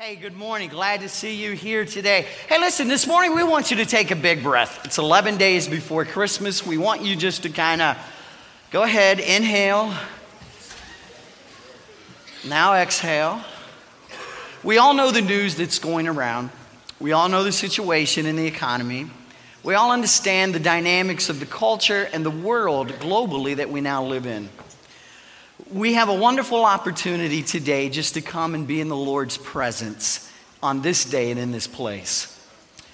Hey, good morning. Glad to see you here today. Hey, listen, this morning we want you to take a big breath. It's 11 days before Christmas. We want you just to kind of go ahead, inhale. Now exhale. We all know the news that's going around. We all know the situation in the economy. We all understand the dynamics of the culture and the world globally that we now live in we have a wonderful opportunity today just to come and be in the Lord's presence on this day and in this place.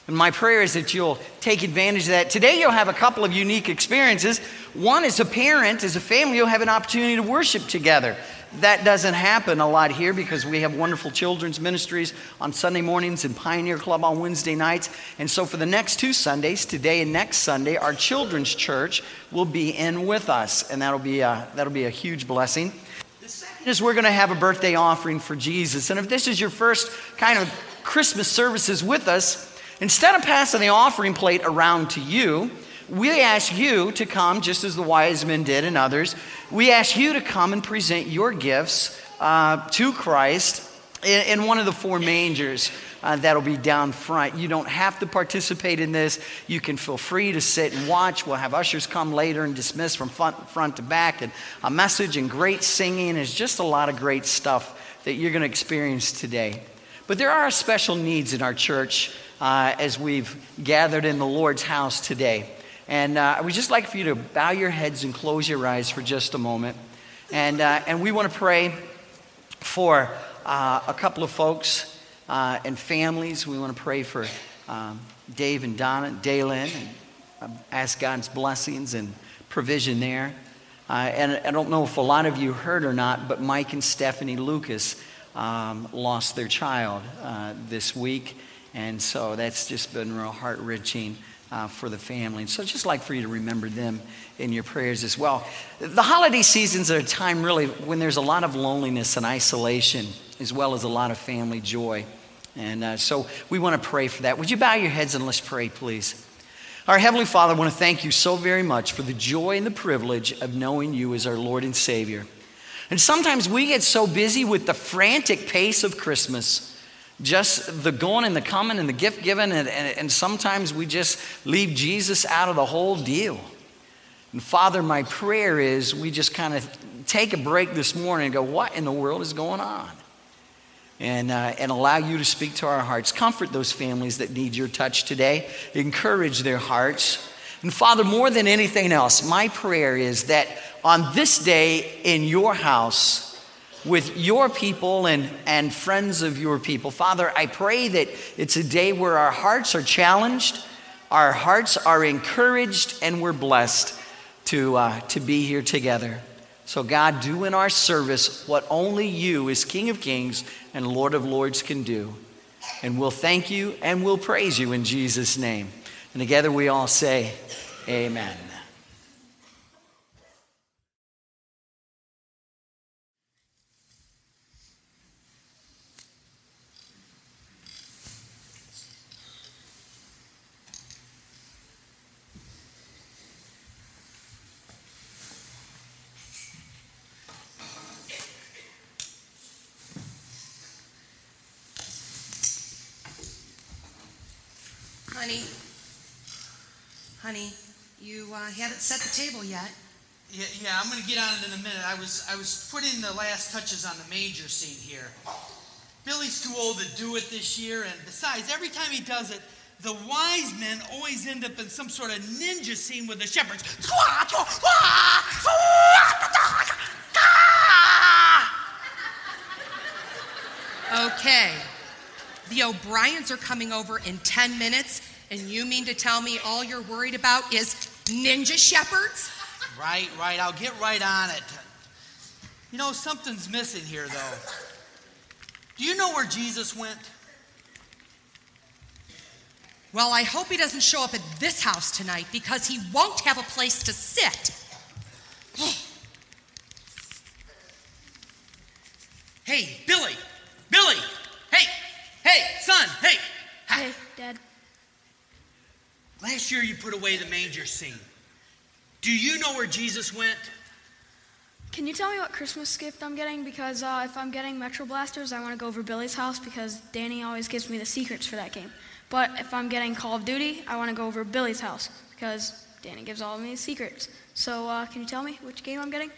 And my prayer is that you'll take advantage of that. Today, you'll have a couple of unique experiences. One, as a parent, as a family, you'll have an opportunity to worship together. That doesn't happen a lot here because we have wonderful children's ministries on Sunday mornings and Pioneer Club on Wednesday nights. And so, for the next two Sundays, today and next Sunday, our children's church will be in with us, and that'll be a, that'll be a huge blessing. The second is we're going to have a birthday offering for Jesus. And if this is your first kind of Christmas services with us, instead of passing the offering plate around to you, we ask you to come, just as the wise men did and others. We ask you to come and present your gifts uh, to Christ in, in, one of the four mangers uh, that'll be down front. You don't have to participate in this. You can feel free to sit and watch. We'll have ushers come later and dismiss from front, front to back, and a message and great singing. is just a lot of great stuff that you're going to experience today. But there are special needs in our church uh, as we've gathered in the Lord's house today. And uh, I would just like for you to bow your heads and close your eyes for just a moment. And, uh, and we want to pray for uh, a couple of folks uh, and families. We want to pray for um, Dave and Donna, Daylin, and uh, ask God's blessings and provision there. Uh, and I don't know if a lot of you heard or not, but Mike and Stephanie Lucas um, lost their child this week. And so that's just been real heart wrenching uh, for the family. And so I'd just like for you to remember them in your prayers as well. The holiday seasons are a time really when there's a lot of loneliness and isolation, as well as a lot of family joy. And uh, so we want to pray for that. Would you bow your heads and let's pray, please? Our Heavenly Father, I want to thank you so very much for the joy and the privilege of knowing you as our Lord and Savior. And sometimes we get so busy with the frantic pace of Christmas just the going and the coming and the gift giving, and, and, and, sometimes we just leave Jesus out of the whole deal. And Father, my prayer is we just kind of take a break this morning and go, What in the world is going on? And, uh, and allow you to speak to our hearts. Comfort those families that need your touch today, encourage their hearts. And Father, more than anything else, my prayer is that on this day in your house, with your people and, and friends of your people. Father, I pray that it's a day where our hearts are challenged, our hearts are encouraged, and we're blessed to, uh, to be here together. So, God, do in our service what only you, as King of Kings and Lord of Lords, can do. And we'll thank you and we'll praise you in Jesus' name. And together we all say, Amen. honey. Honey, you uh, haven't set the table yet. Yeah, yeah, I'm going to get on it in a minute. I was, I was putting the last touches on the manger scene here. Billy's too old to do it this year, and besides, every time he does it, the wise men always end up in some sort of ninja scene with the shepherds. Okay. The O'Briens are coming over in 10 minutes, and you mean to tell me all you're worried about is ninja shepherds? Right, right. I'll get right on it. You know, something's missing here, though. Do you know where Jesus went? Well, I hope he doesn't show up at this house tonight because he won't have a place to sit. hey, Billy! Billy! Hey! Hey, son! Hey! Hey, Dad. Last year you put away the manger scene. Do you know where Jesus went? Can you tell me what Christmas gift I'm getting? Because uh, if I'm getting Metro Blasters, I want to go over Billy's house because Danny always gives me the secrets for that game. But if I'm getting Call of Duty, I want to go over Billy's house because Danny gives all of me the secrets. So uh, can you tell me which game I'm getting?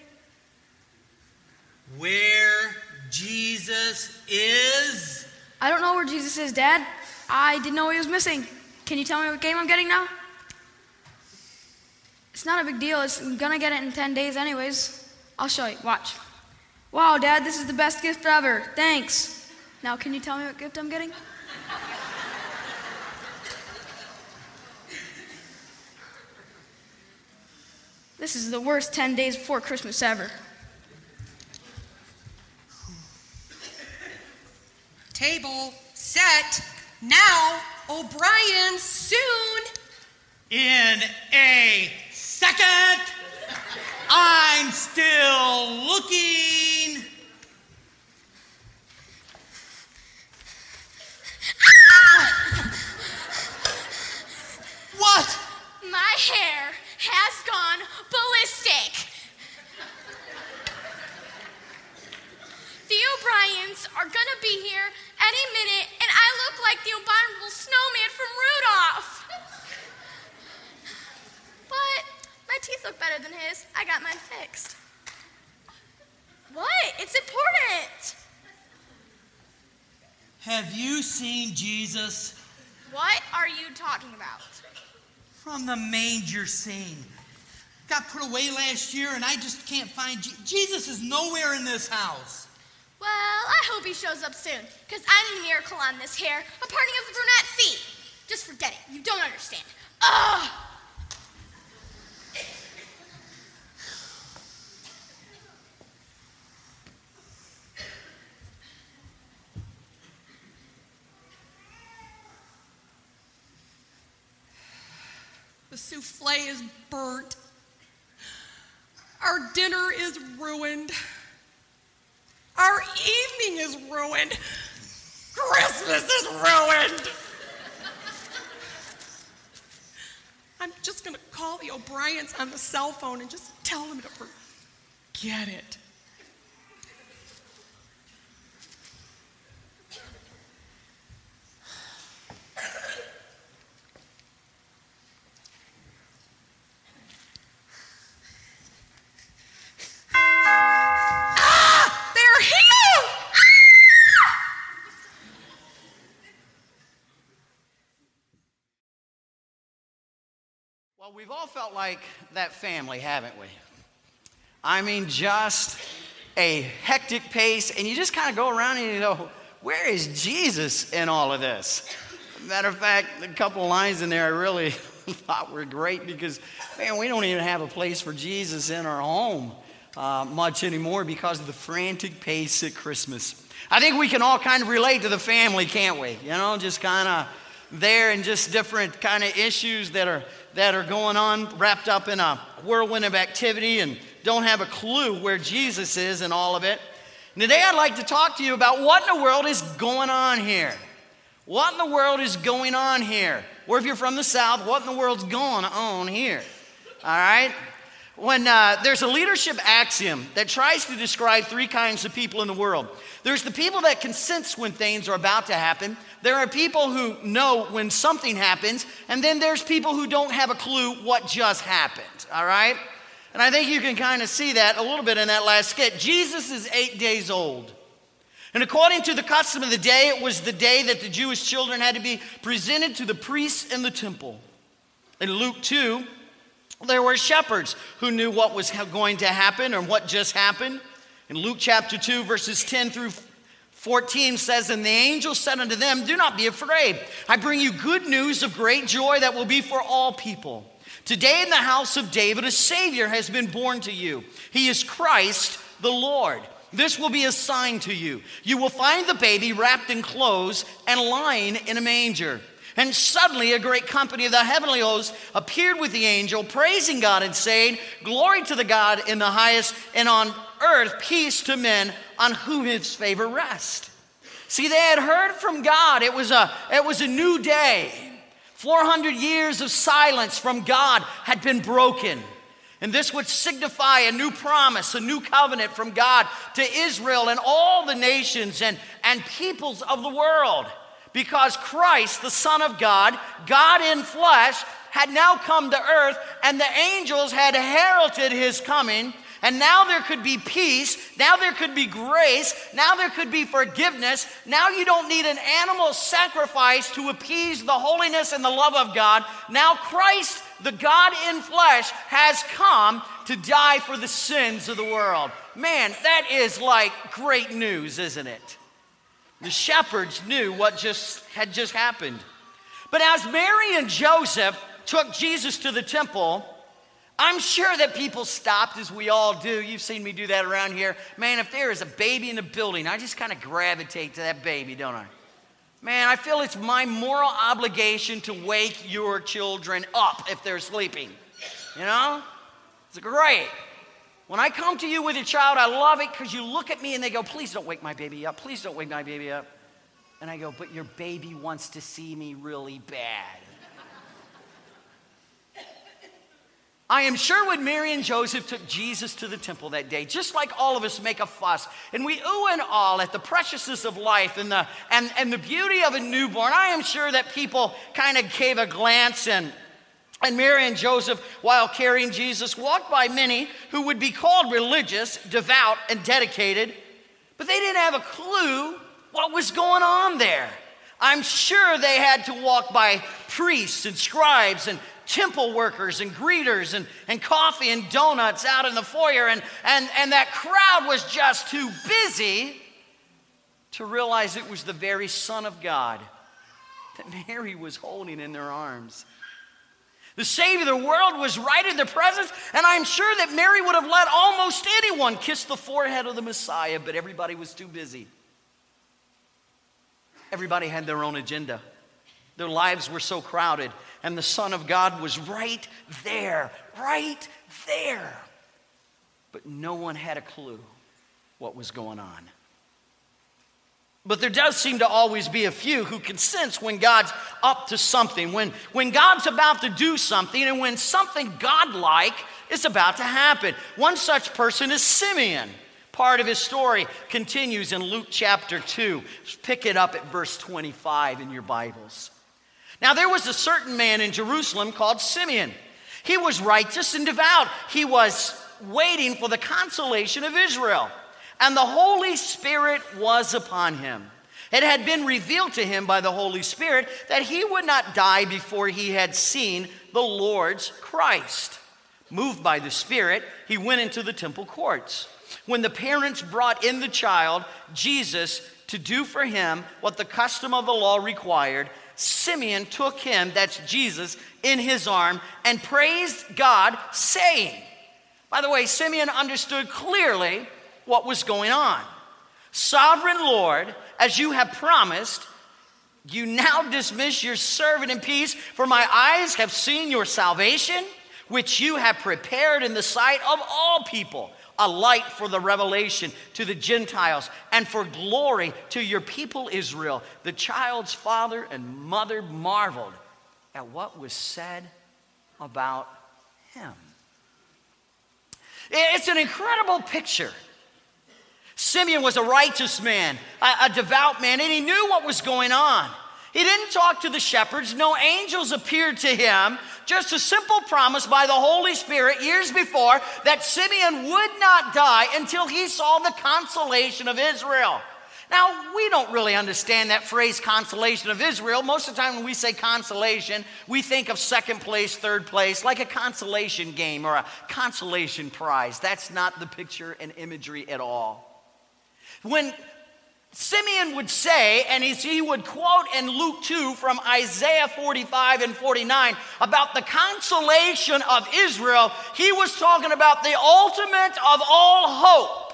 Where Jesus is? I don't know where Jesus is, Dad. I didn't know he was missing. Can you tell me what game I'm getting now? It's not a big deal. It's, I'm gonna get it in 10 days, anyways. I'll show you. Watch. Wow, Dad, this is the best gift ever. Thanks. Now, can you tell me what gift I'm getting? This is the worst 10 days before Christmas ever. Table, set, now, O'Brien's soon. In a second. I'm still looking. Ah! What? My hair has gone ballistic. The O'Briens are gonna be here any minute, and I look like the abominable snowman from Rudolph. But my teeth look better than his. I got mine fixed. What? It's important. Have you seen Jesus What are you talking about? from the manger scene? Got put away last year, and I just can't find Je- Jesus. Is nowhere in this house. Well, I hope he shows up soon, because I need a miracle on this hair, a parting of the brunette feet. Just forget it. You don't understand. Ugh! The souffle is burnt. Our dinner is ruined. Our evening is ruined. Christmas is ruined. I'm just going to call the O'Briens on the cell phone and just tell them to forget it. We've all felt like that family, haven't we? I mean, just a hectic pace, and you just kind of go around and you go, where is Jesus in all of this? Matter of fact, a couple lines in there I really thought were great because, man, we don't even have a place for Jesus in our home uh, much anymore because of the frantic pace at Christmas. I think we can all kind of relate to the family, can't we? You know, just kind of there and just different kind of issues that are that are going on wrapped up in a whirlwind of activity and don't have a clue where Jesus is in all of it. And today I'd like to talk to you about what in the world is going on here. What in the world is going on here? Or if you're from the South, what in the world's going on here? All right? When uh, there's a leadership axiom that tries to describe three kinds of people in the world there's the people that can sense when things are about to happen, there are people who know when something happens, and then there's people who don't have a clue what just happened. All right? And I think you can kind of see that a little bit in that last skit. Jesus is eight days old. And according to the custom of the day, it was the day that the Jewish children had to be presented to the priests in the temple. In Luke 2, there were shepherds who knew what was going to happen or what just happened. In Luke chapter 2, verses 10 through 14 says, And the angel said unto them, Do not be afraid. I bring you good news of great joy that will be for all people. Today in the house of David, a Savior has been born to you. He is Christ the Lord. This will be a sign to you. You will find the baby wrapped in clothes and lying in a manger. And suddenly a great company of the heavenly hosts appeared with the angel, praising God and saying, Glory to the God in the highest, and on earth peace to men on whom his favor rests. See, they had heard from God. It was a, it was a new day. 400 years of silence from God had been broken. And this would signify a new promise, a new covenant from God to Israel and all the nations and, and peoples of the world. Because Christ, the Son of God, God in flesh, had now come to earth, and the angels had heralded his coming. And now there could be peace. Now there could be grace. Now there could be forgiveness. Now you don't need an animal sacrifice to appease the holiness and the love of God. Now Christ, the God in flesh, has come to die for the sins of the world. Man, that is like great news, isn't it? The shepherds knew what just had just happened. But as Mary and Joseph took Jesus to the temple, I'm sure that people stopped as we all do. You've seen me do that around here. Man, if there is a baby in the building, I just kind of gravitate to that baby, don't I? Man, I feel it's my moral obligation to wake your children up if they're sleeping. You know? It's great. When I come to you with your child, I love it because you look at me and they go, Please don't wake my baby up. Please don't wake my baby up. And I go, But your baby wants to see me really bad. I am sure when Mary and Joseph took Jesus to the temple that day, just like all of us make a fuss, and we ooh and all at the preciousness of life and the, and, and the beauty of a newborn, I am sure that people kind of gave a glance and and Mary and Joseph, while carrying Jesus, walked by many who would be called religious, devout, and dedicated, but they didn't have a clue what was going on there. I'm sure they had to walk by priests and scribes and temple workers and greeters and, and coffee and donuts out in the foyer, and, and, and that crowd was just too busy to realize it was the very Son of God that Mary was holding in their arms. The Savior of the world was right in their presence, and I'm sure that Mary would have let almost anyone kiss the forehead of the Messiah, but everybody was too busy. Everybody had their own agenda. Their lives were so crowded, and the Son of God was right there, right there. But no one had a clue what was going on. But there does seem to always be a few who can sense when God's up to something, when, when God's about to do something, and when something godlike is about to happen. One such person is Simeon. Part of his story continues in Luke chapter 2. Pick it up at verse 25 in your Bibles. Now, there was a certain man in Jerusalem called Simeon. He was righteous and devout. He was waiting for the consolation of Israel, and the Holy Spirit was upon him. It had been revealed to him by the Holy Spirit that he would not die before he had seen the Lord's Christ. Moved by the Spirit, he went into the temple courts. When the parents brought in the child, Jesus, to do for him what the custom of the law required, Simeon took him, that's Jesus, in his arm and praised God, saying, By the way, Simeon understood clearly what was going on. Sovereign Lord, as you have promised, you now dismiss your servant in peace, for my eyes have seen your salvation, which you have prepared in the sight of all people a light for the revelation to the Gentiles and for glory to your people Israel. The child's father and mother marveled at what was said about him. It's an incredible picture. Simeon was a righteous man, a, a devout man, and he knew what was going on. He didn't talk to the shepherds. No angels appeared to him. Just a simple promise by the Holy Spirit years before that Simeon would not die until he saw the consolation of Israel. Now, we don't really understand that phrase, consolation of Israel. Most of the time, when we say consolation, we think of second place, third place, like a consolation game or a consolation prize. That's not the picture and imagery at all. When Simeon would say, and he would quote in Luke 2 from Isaiah 45 and 49 about the consolation of Israel, he was talking about the ultimate of all hope.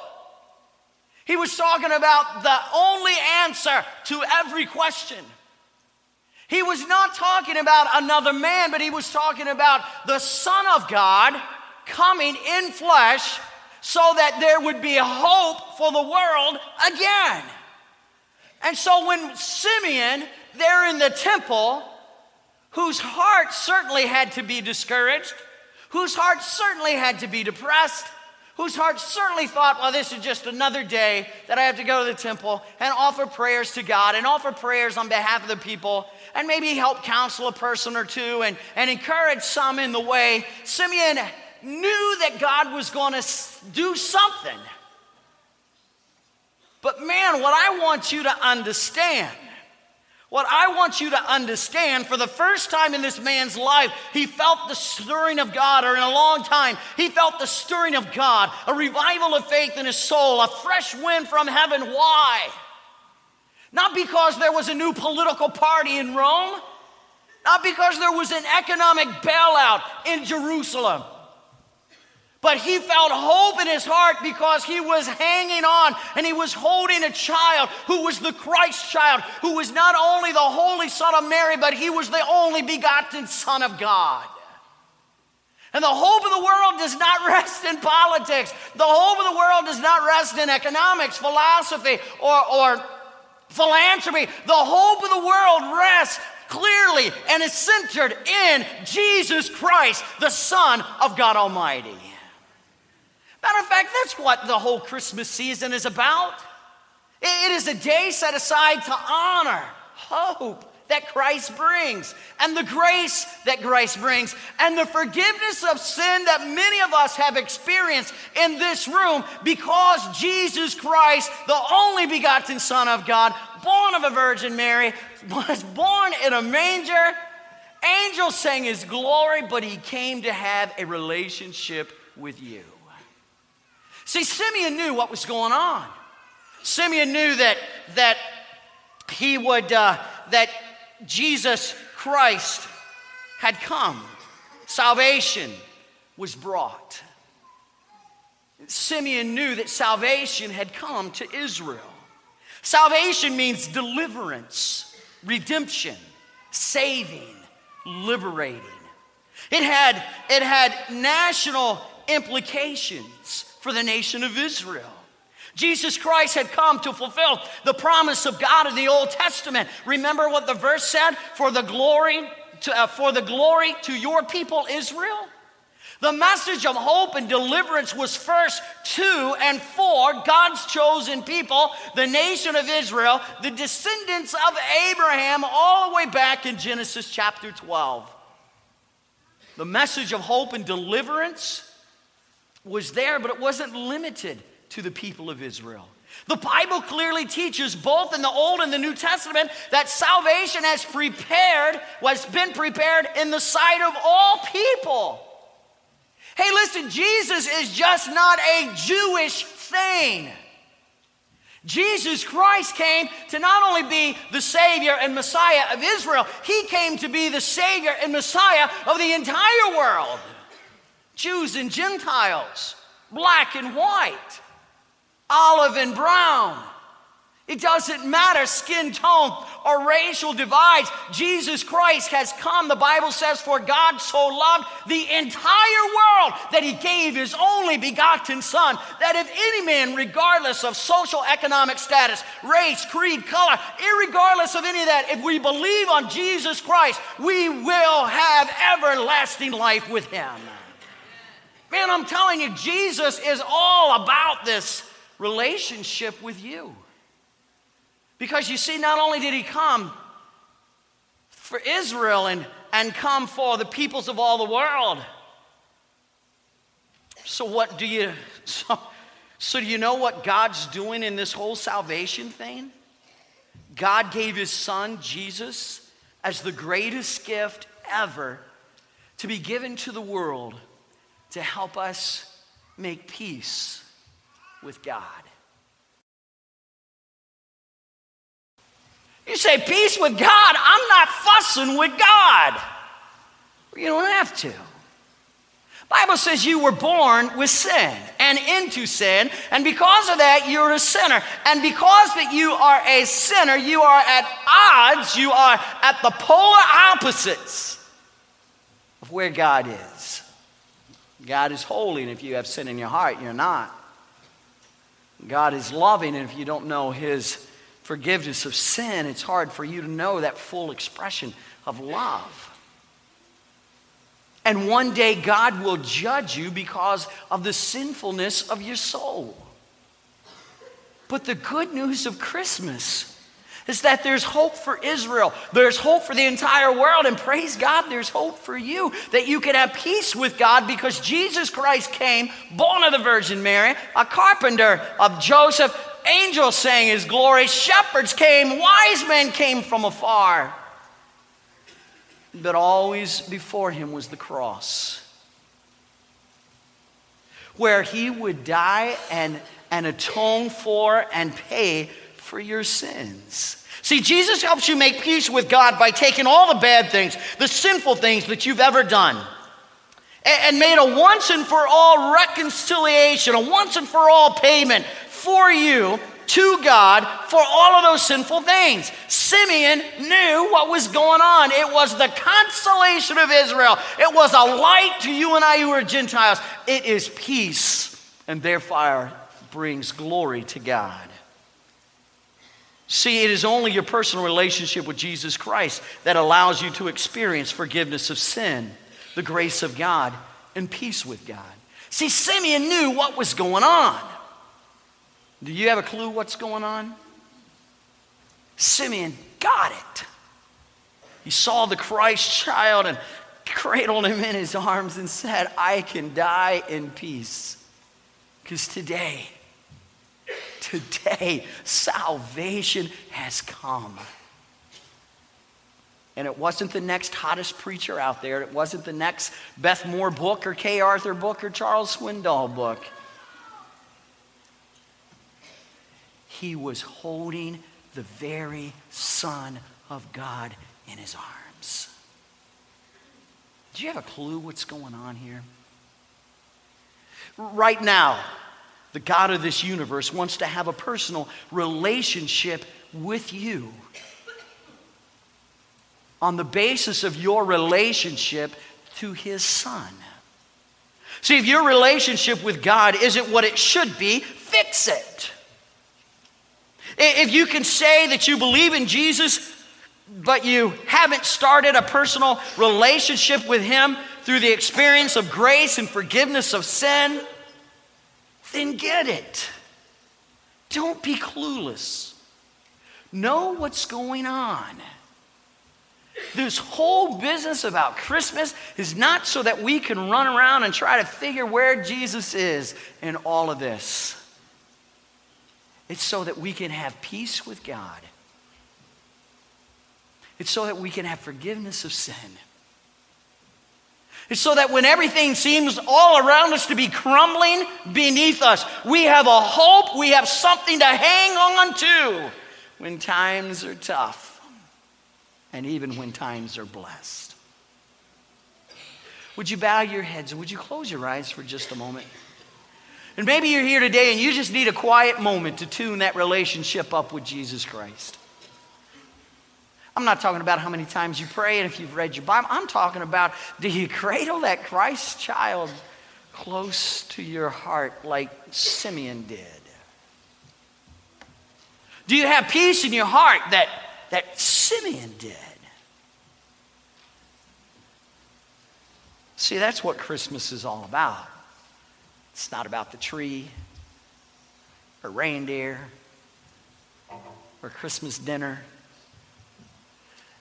He was talking about the only answer to every question. He was not talking about another man, but he was talking about the Son of God coming in flesh so that there would be hope for the world again. And so when Simeon, there in the temple, whose heart certainly had to be discouraged, whose heart certainly had to be depressed, whose heart certainly thought, well, this is just another day that I have to go to the temple and offer prayers to God and offer prayers on behalf of the people and maybe help counsel a person or two and, and encourage some in the way. Simeon knew that God was going to do something. But man, what I want you to understand what I want you to understand for the first time in this man's life, he felt the stirring of God, or in a long time, he felt the stirring of God, a revival of faith in his soul, a fresh wind from heaven. Why? Not because there was a new political party in Rome, not because there was an economic bailout in Jerusalem, but he felt hope in his heart because he was hanging on and he was holding a child who was the Christ child, who was not only the Holy Son of Mary, but he was the only begotten Son of God. And the hope of the world does not rest in politics. The hope of the world does not rest in economics, philosophy, or, or philanthropy. The hope of the world rests clearly and is centered in Jesus Christ, the Son of God Almighty. Matter of fact, that's what the whole Christmas season is about. It is a day set aside to honor hope that Christ brings, and the grace that Christ brings, and the forgiveness of sin that many of us have experienced in this room because Jesus Christ, the only begotten Son of God, born of a Virgin Mary, was born in a manger. Angels sang his glory, but he came to have a relationship with you. See, Simeon knew what was going on. Simeon knew that, that he would, uh, that Jesus Christ had come. Salvation was brought. Simeon knew that salvation had come to Israel. Salvation means deliverance, redemption, saving, liberating. It had, it had national implications for the nation of Israel. Jesus Christ had come to fulfill the promise of God in the Old Testament. Remember what the verse said? For the glory to, uh, for the glory to your people Israel. The message of hope and deliverance was first to and for God's chosen people, the nation of Israel, the descendants of Abraham, all the way back in Genesis chapter 12. The message of hope and deliverance was there, but it wasn't limited to the people of Israel. The Bible clearly teaches, both in the Old and the New Testament, that salvation has prepared, has been prepared in the sight of all people. Hey, listen, Jesus is just not a Jewish thing. Jesus Christ came to not only be the Savior and Messiah of Israel, He came to be the Savior and Messiah of the entire world. Jews and Gentiles, black and white, olive and brown. It doesn't matter skin tone or racial divides. Jesus Christ has come. The Bible says, For God so loved the entire world that he gave his only begotten Son, that if any man, regardless of social economic status, race, creed, color, regardless of any of that, if we believe on Jesus Christ, we will have everlasting life with him. Man, I'm telling you, Jesus is all about this relationship with you. Because you see, not only did he come for Israel and, and come for the peoples of all the world. So, what do you, so, so do you know what God's doing in this whole salvation thing? God gave his son, Jesus, as the greatest gift ever to be given to the world to help us make peace with God. You say, peace with God? I'm not fussing with God. You don't have to. Bible says you were born with sin and into sin, and because of that, you're a sinner. And because that you are a sinner, you are at odds, you are at the polar opposites of where God is. God is holy, and if you have sin in your heart, you're not. God is loving, and if you don't know His forgiveness of sin, it's hard for you to know that full expression of love. And one day God will judge you because of the sinfulness of your soul. But the good news of Christmas is that there's hope for Israel. There's hope for the entire world. And praise God, there's hope for you that you can have peace with God because Jesus Christ came, born of the Virgin Mary, a carpenter of Joseph, angels sang his glory, shepherds came, wise men came from afar. But always before him was the cross, where he would die and, and atone for and pay for your sins. See, Jesus helps you make peace with God by taking all the bad things, the sinful things that you've ever done, and made a once and for all reconciliation, a once and for all payment for you to God for all of those sinful things. Simeon knew what was going on. It was the consolation of Israel, it was a light to you and I who are Gentiles. It is peace, and therefore brings glory to God. See, it is only your personal relationship with Jesus Christ that allows you to experience forgiveness of sin, the grace of God, and peace with God. See, Simeon knew what was going on. Do you have a clue what's going on? Simeon got it. He saw the Christ child and cradled him in his arms and said, I can die in peace. Because today, today, salvation has come. And it wasn't the next hottest preacher out there. It wasn't the next Beth Moore book or Kay Arthur book or Charles Swindoll book. He was holding the very Son of God in his arms. Do you have a clue what's going on here? Right now, the God of this universe, wants to have a personal relationship with you. On the basis of your relationship to His Son. See, if your relationship with God isn't what it should be, fix it. If you can say that you believe in Jesus, but you haven't started a personal relationship with Him through the experience of grace and forgiveness of sin, then get it. Don't be clueless. Know what's going on. This whole business about Christmas is not so that we can run around and try to figure where Jesus is in all of this. It's so that we can have peace with God. It's so that we can have forgiveness of sin. It's so that when everything seems all around us to be crumbling beneath us, we have a hope, we have something to hang on to when times are tough and even when times are blessed. Would you bow your heads and would you close your eyes for just a moment? And maybe you're here today and you just need a quiet moment to tune that relationship up with Jesus Christ. I'm not talking about how many times you pray and if you've read your Bible. I'm talking about do you cradle that Christ child close to your heart like Simeon did? Do you have peace in your heart that, that Simeon did? See, that's what Christmas is all about. It's not about the tree or reindeer or Christmas dinner.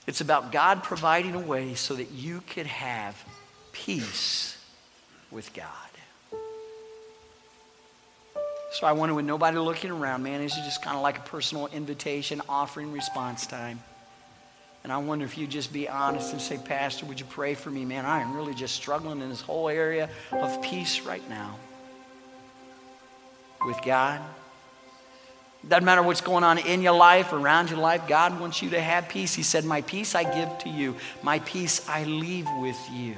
It's about God providing a way so that you could have peace with God. So I wonder, with nobody looking around, man, this is just kind of like a personal invitation, offering response time. And I wonder if you'd just be honest and say, Pastor, would you pray for me, man? I am really just struggling in this whole area of peace right now with God. Doesn't matter what's going on in your life, around your life, God wants you to have peace. He said, My peace I give to you, my peace I leave with you.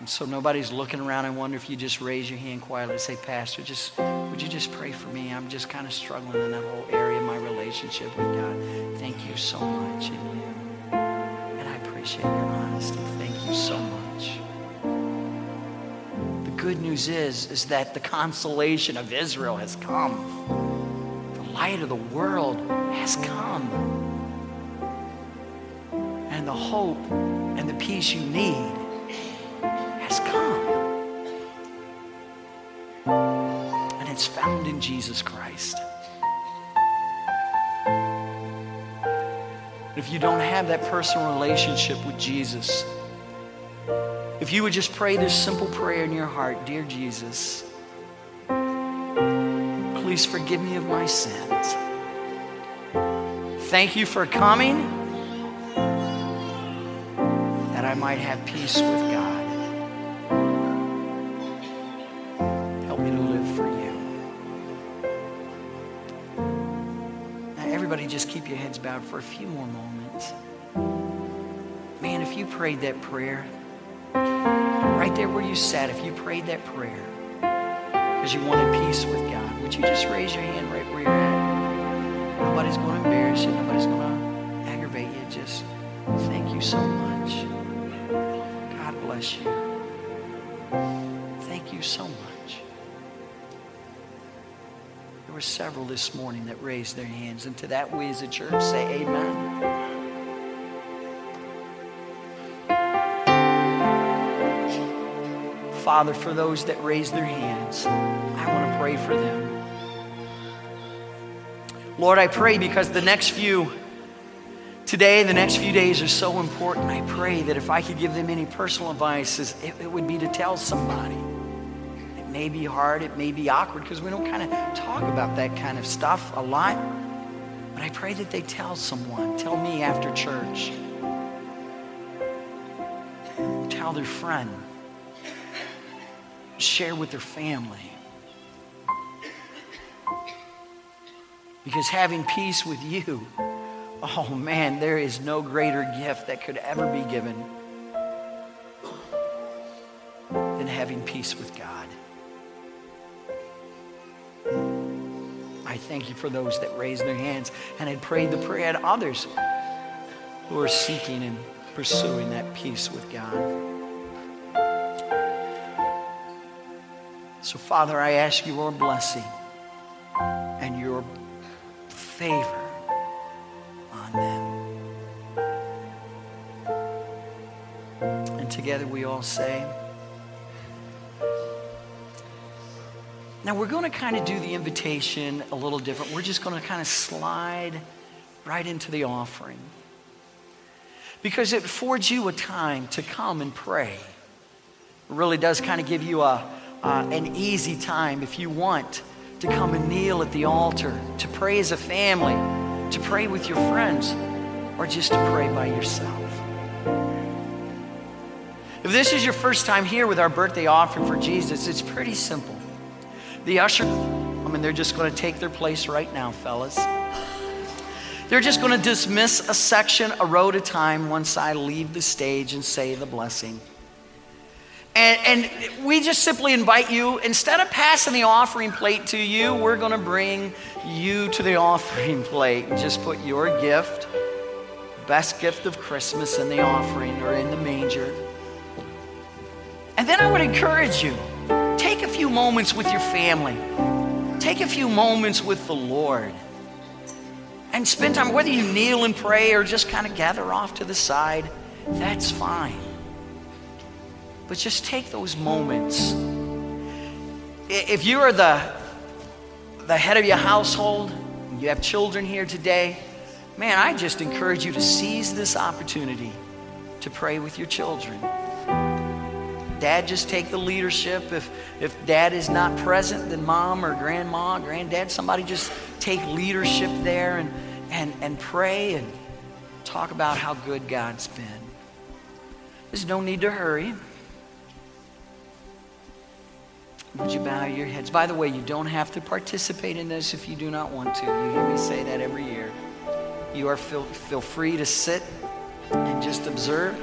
And so nobody's looking around. I wonder if you just raise your hand quietly and say, Pastor, just would you just pray for me? I'm just kind of struggling in that whole area of my relationship with God. Thank you so much. And, and I appreciate your honesty. Thank you so much. Good news is, is that the consolation of Israel has come. The light of the world has come. And the hope and the peace you need has come. And it's found in Jesus Christ. If you don't have that personal relationship with Jesus, if you would just pray this simple prayer in your heart Dear Jesus, please forgive me of my sins. Thank you for coming that I might have peace with God. Help me to live for you. Now, everybody, just keep your heads bowed for a few more moments. Man, if you prayed that prayer, right there where you sat, if you prayed that prayer because you wanted peace with God, would you just raise your hand right where you're at? Nobody's going to embarrass you, nobody's going to aggravate you. Just thank you so much. God bless you. Thank you so much. There were several this morning that raised their hands, and to that we as a church say amen. Father, for those that raise their hands, I want to pray for them. Lord, I pray because the next few, today, the next few days are so important. I pray that if I could give them any personal advice, it, it would be to tell somebody. It may be hard, it may be awkward because we don't kind of talk about that kind of stuff a lot. But I pray that they tell someone, tell me after church, tell their friend share with their family. Because having peace with you, oh man, there is no greater gift that could ever be given than having peace with God. I thank you for those that raised their hands and had prayed the prayer to others who are seeking and pursuing that peace with God. So, Father, I ask your blessing and your favor on them. And together we all say, Now we're going to kind of do the invitation a little different. We're just going to kind of slide right into the offering. Because it affords you a time to come and pray. It really does kind of give you a, uh, an easy time if you want to come and kneel at the altar, to pray as a family, to pray with your friends, or just to pray by yourself. If this is your first time here with our birthday offering for Jesus, it's pretty simple. The usher, I mean, they're just going to take their place right now, fellas. They're just going to dismiss a section, a row at a time, once I leave the stage and say the blessing. And, and, we just simply invite you, instead of passing the offering plate to you, we're going to bring you to the offering plate and just put your gift, best gift of Christmas, in the offering or in the manger. And then I would encourage you take a few moments with your family, take a few moments with the Lord, and spend time, whether you kneel and pray or just kind of gather off to the side, that's fine. But just take those moments. If you are the, the head of your household, you have children here today, man, I just encourage you to seize this opportunity to pray with your children. Dad, just take the leadership. If, if dad is not present, then mom or grandma, granddad, somebody just take leadership there and, and, and pray and talk about how good God's been. There's no need to hurry. Would you bow your heads? By the way, you don't have to participate in this if you do not want to. You hear me say that every year. You are feel, feel free to sit and just observe.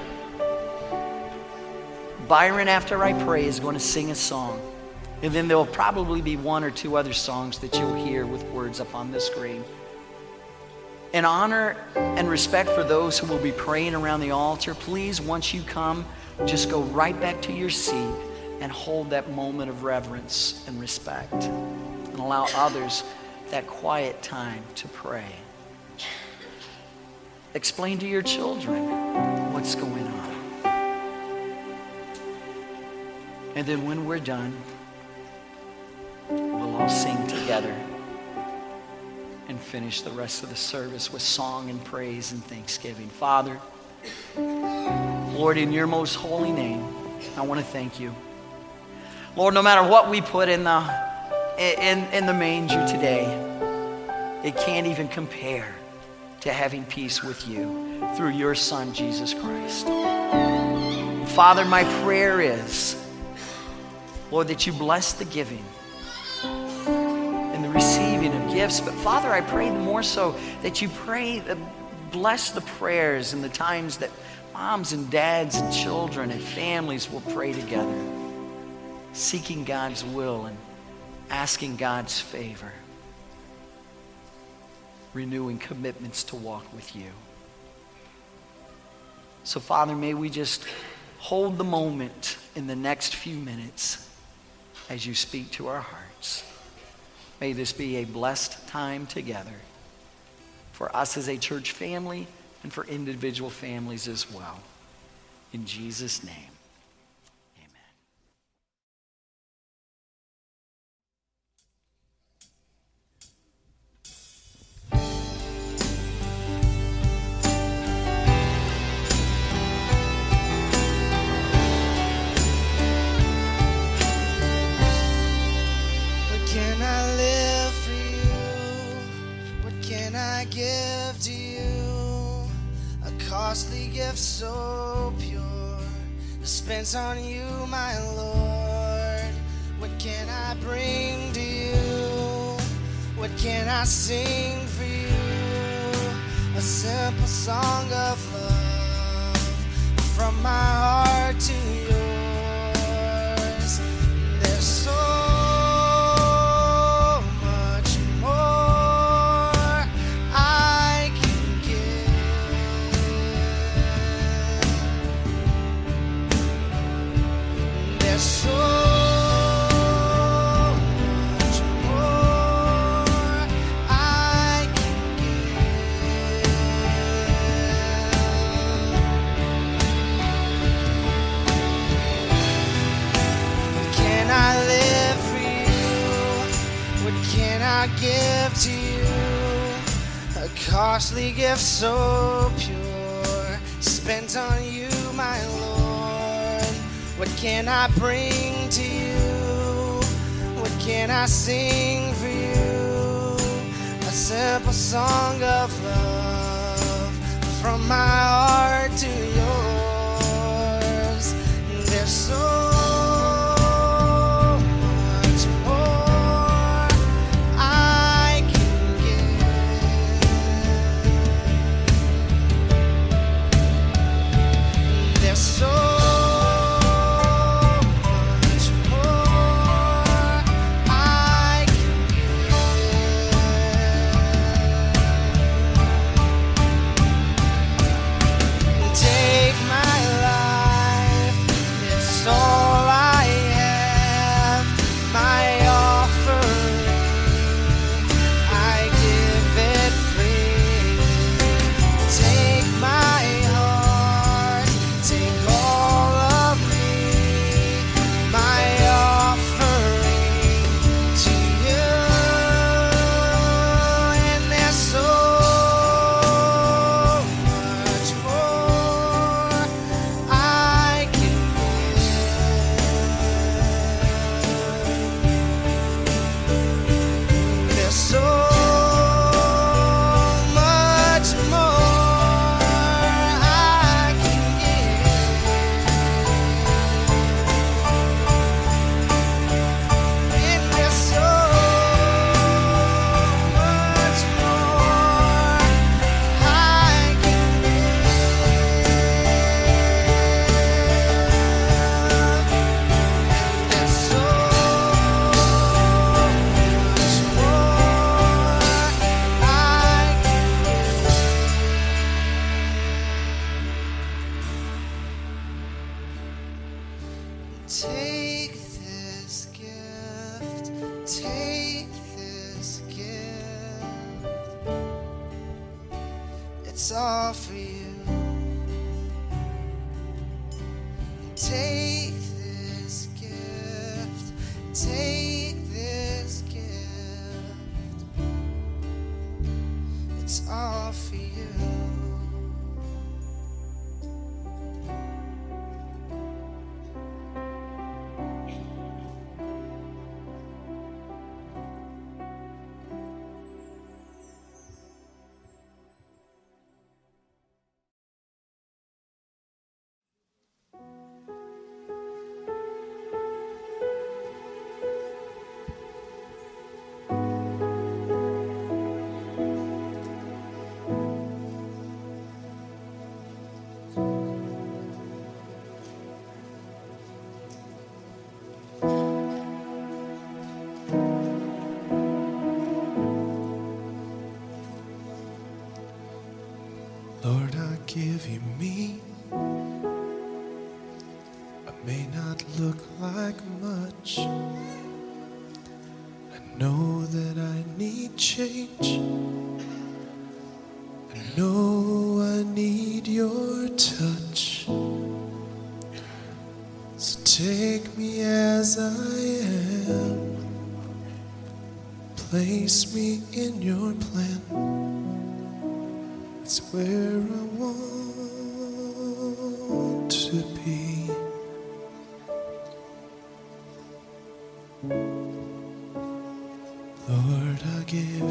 Byron, after I pray, is going to sing a song. And then there'll probably be one or two other songs that you'll hear with words up on the screen. In honor and respect for those who will be praying around the altar, please, once you come, just go right back to your seat and hold that moment of reverence and respect and allow others that quiet time to pray. Explain to your children what's going on. And then when we're done, we'll all sing together and finish the rest of the service with song and praise and thanksgiving. Father, Lord, in your most holy name, I want to thank you. Lord, no matter what we put in the in, in the manger today, it can't even compare to having peace with you through your Son, Jesus Christ. Father, my prayer is, Lord, that you bless the giving and the receiving of gifts. But Father, I pray more so that you pray, uh, bless the prayers and the times that moms and dads and children and families will pray together, seeking God's will and asking God's favor, renewing commitments to walk with you. So, Father, may we just hold the moment in the next few minutes as you speak to our hearts. May this be a blessed time together for us as a church family and for individual families as well. In Jesus' name. Costly gift so pure dispense on you, my Lord. What can I bring to you? What can I sing for you? A simple song of love can You me. I may not look like much. I know that I need change. I know I need your touch. So take me as I am. Place me in your plan. It's where I want to be. Lord, I give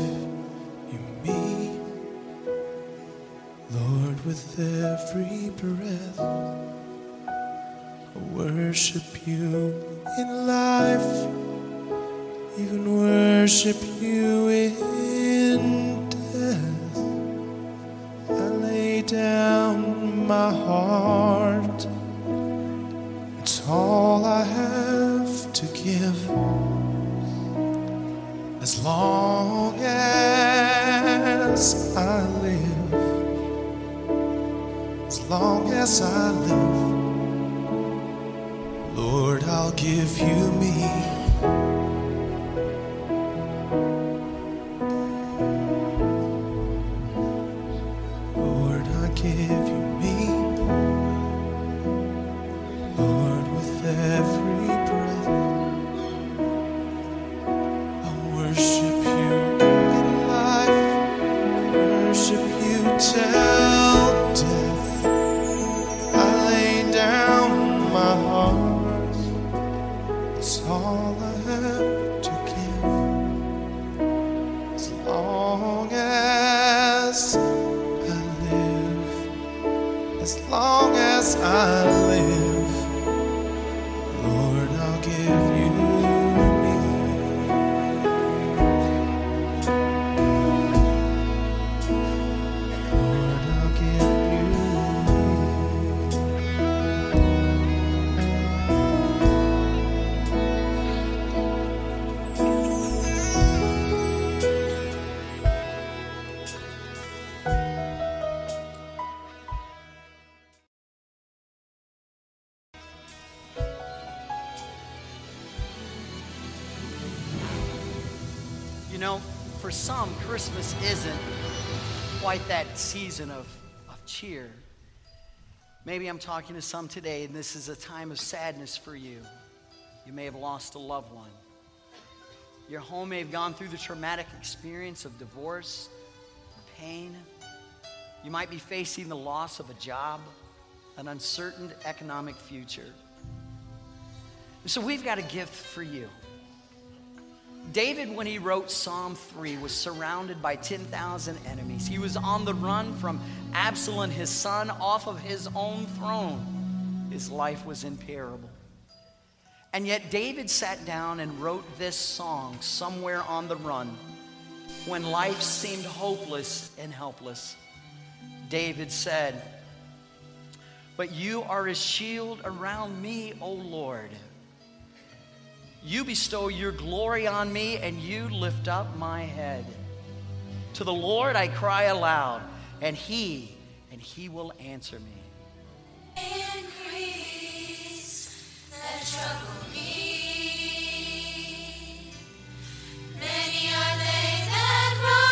you me. Lord, with every breath, I worship you in life, even worship you in know, for some, Christmas isn't quite that season of, of cheer. Maybe I'm talking to some today, and this is a time of sadness for you. You may have lost a loved one. Your home may have gone through the traumatic experience of divorce, pain. You might be facing the loss of a job, an uncertain economic future. So we've got a gift for you. David, when he wrote Psalm 3, was surrounded by 10,000 enemies. He was on the run from Absalom, his son, off of his own throne. His life was in peril. And yet, David sat down and wrote this song somewhere on the run when life seemed hopeless and helpless. David said, But you are a shield around me, O Lord. You bestow your glory on me, and you lift up my head. To the Lord I cry aloud, and he, and he will answer me. Many are they that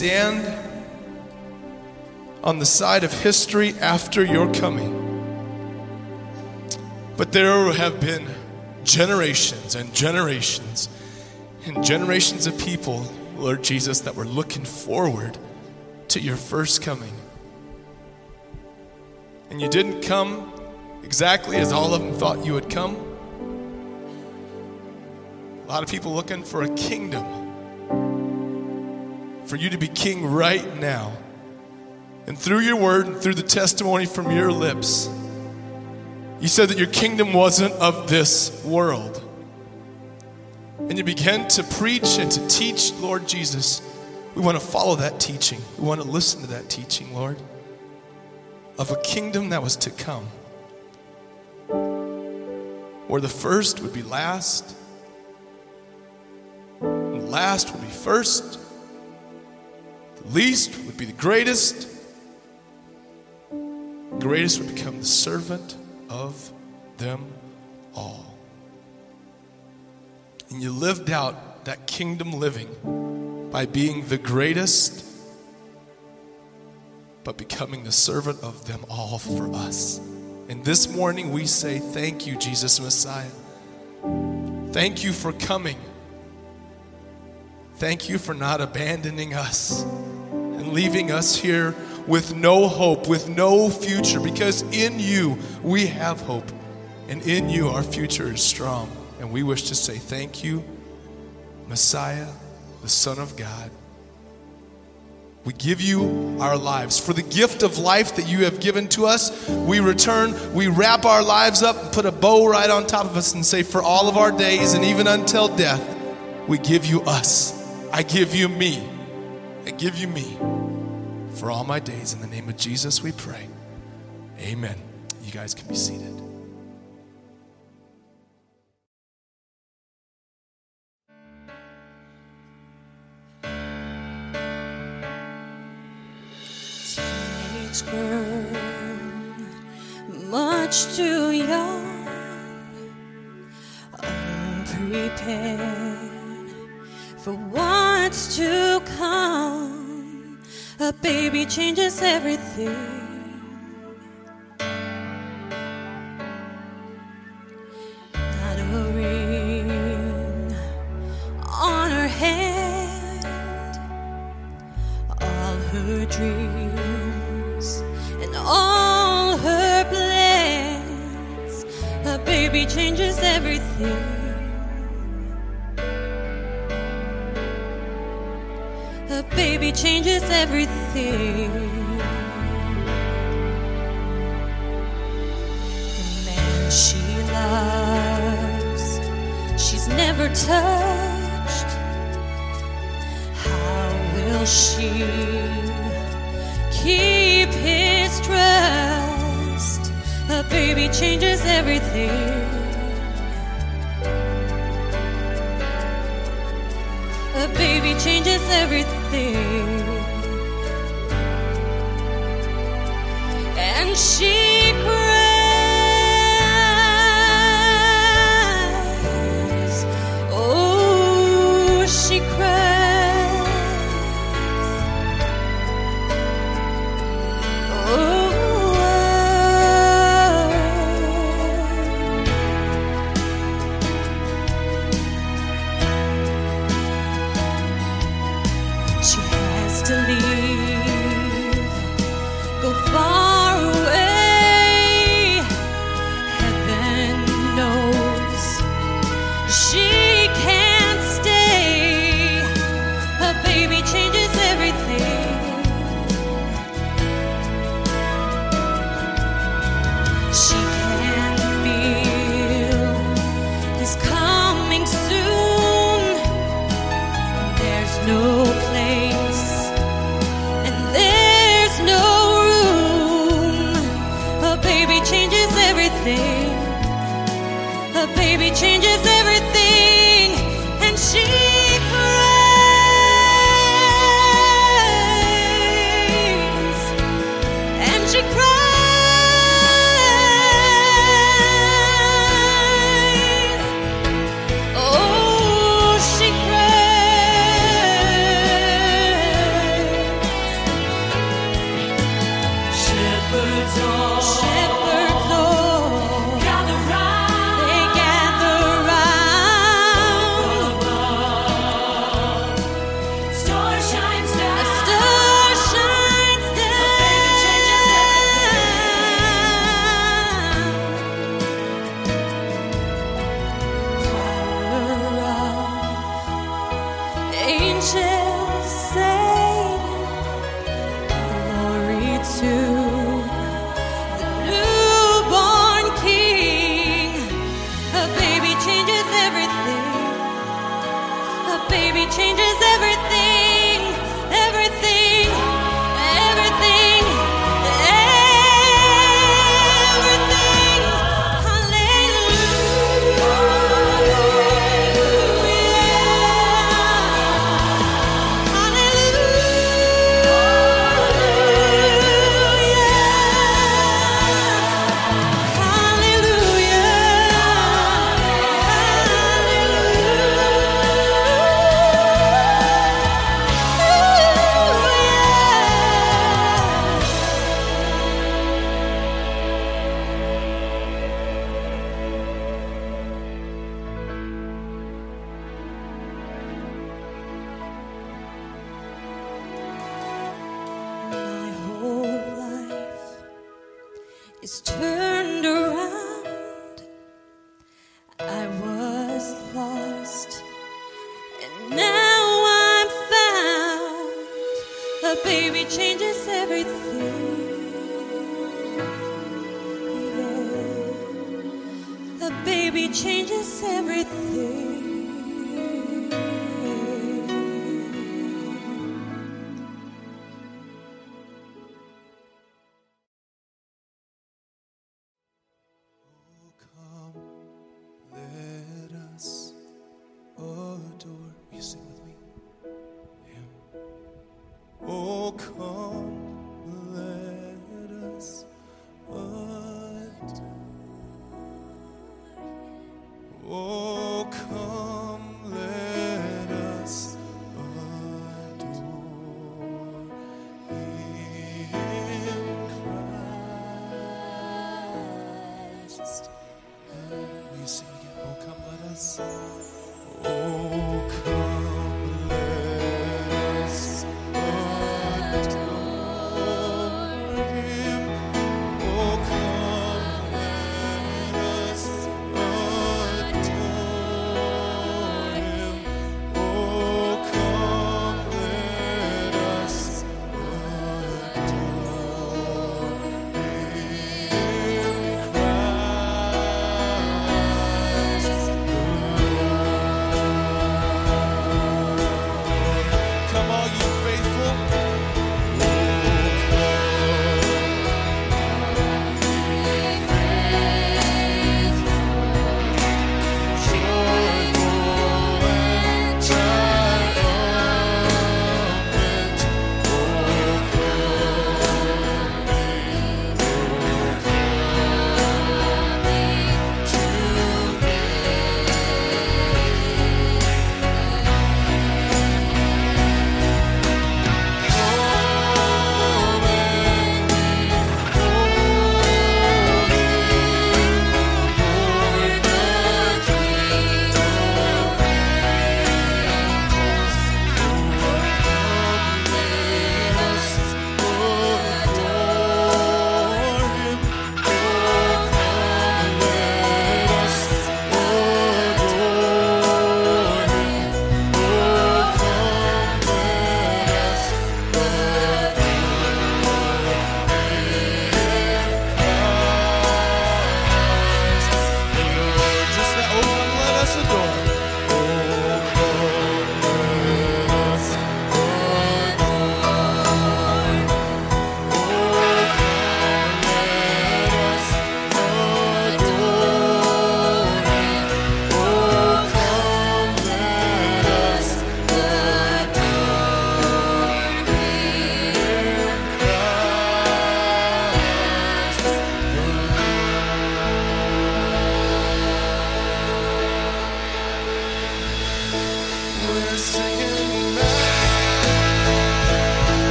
stand on the side of history after your coming. But there have been generations and generations and generations of people, Lord Jesus, that were looking forward to your first coming. And you didn't come exactly as all of them thought you would come. A lot of people looking for a kingdom, for you to be king right now. And through your word and through the testimony from your lips, you said that your kingdom wasn't of this world. And you began to preach and to teach, Lord Jesus. We want to follow that teaching. We want to listen to that teaching, Lord, of a kingdom that was to come. Where the first would be last, and last would be first, the least would be the greatest, the greatest would become the servant of them all. And you lived out that kingdom living by being the greatest, but becoming the servant of them all for us. And this morning we say, Thank you, Jesus Messiah. Thank you for coming. Thank you for not abandoning us and leaving us here with no hope, with no future, because in you we have hope. And in you our future is strong. And we wish to say thank you, Messiah, the Son of God. We give you our lives. For the gift of life that you have given to us, we return, we wrap our lives up and put a bow right on top of us and say, For all of our days and even until death, we give you us. I give you me. I give you me. For all my days, in the name of Jesus, we pray. Amen. You guys can be seated. teenage girl, much too young, unprepared to come. A baby changes everything. Not a ring on her hand all her dreams and all her plans. A baby changes everything. Baby changes everything. The man she loves, she's never touched. How will she keep his trust? A baby changes everything. A baby changes everything. And she cries.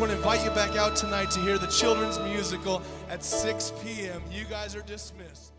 Want to invite you back out tonight to hear the children's musical at 6 p.m. You guys are dismissed.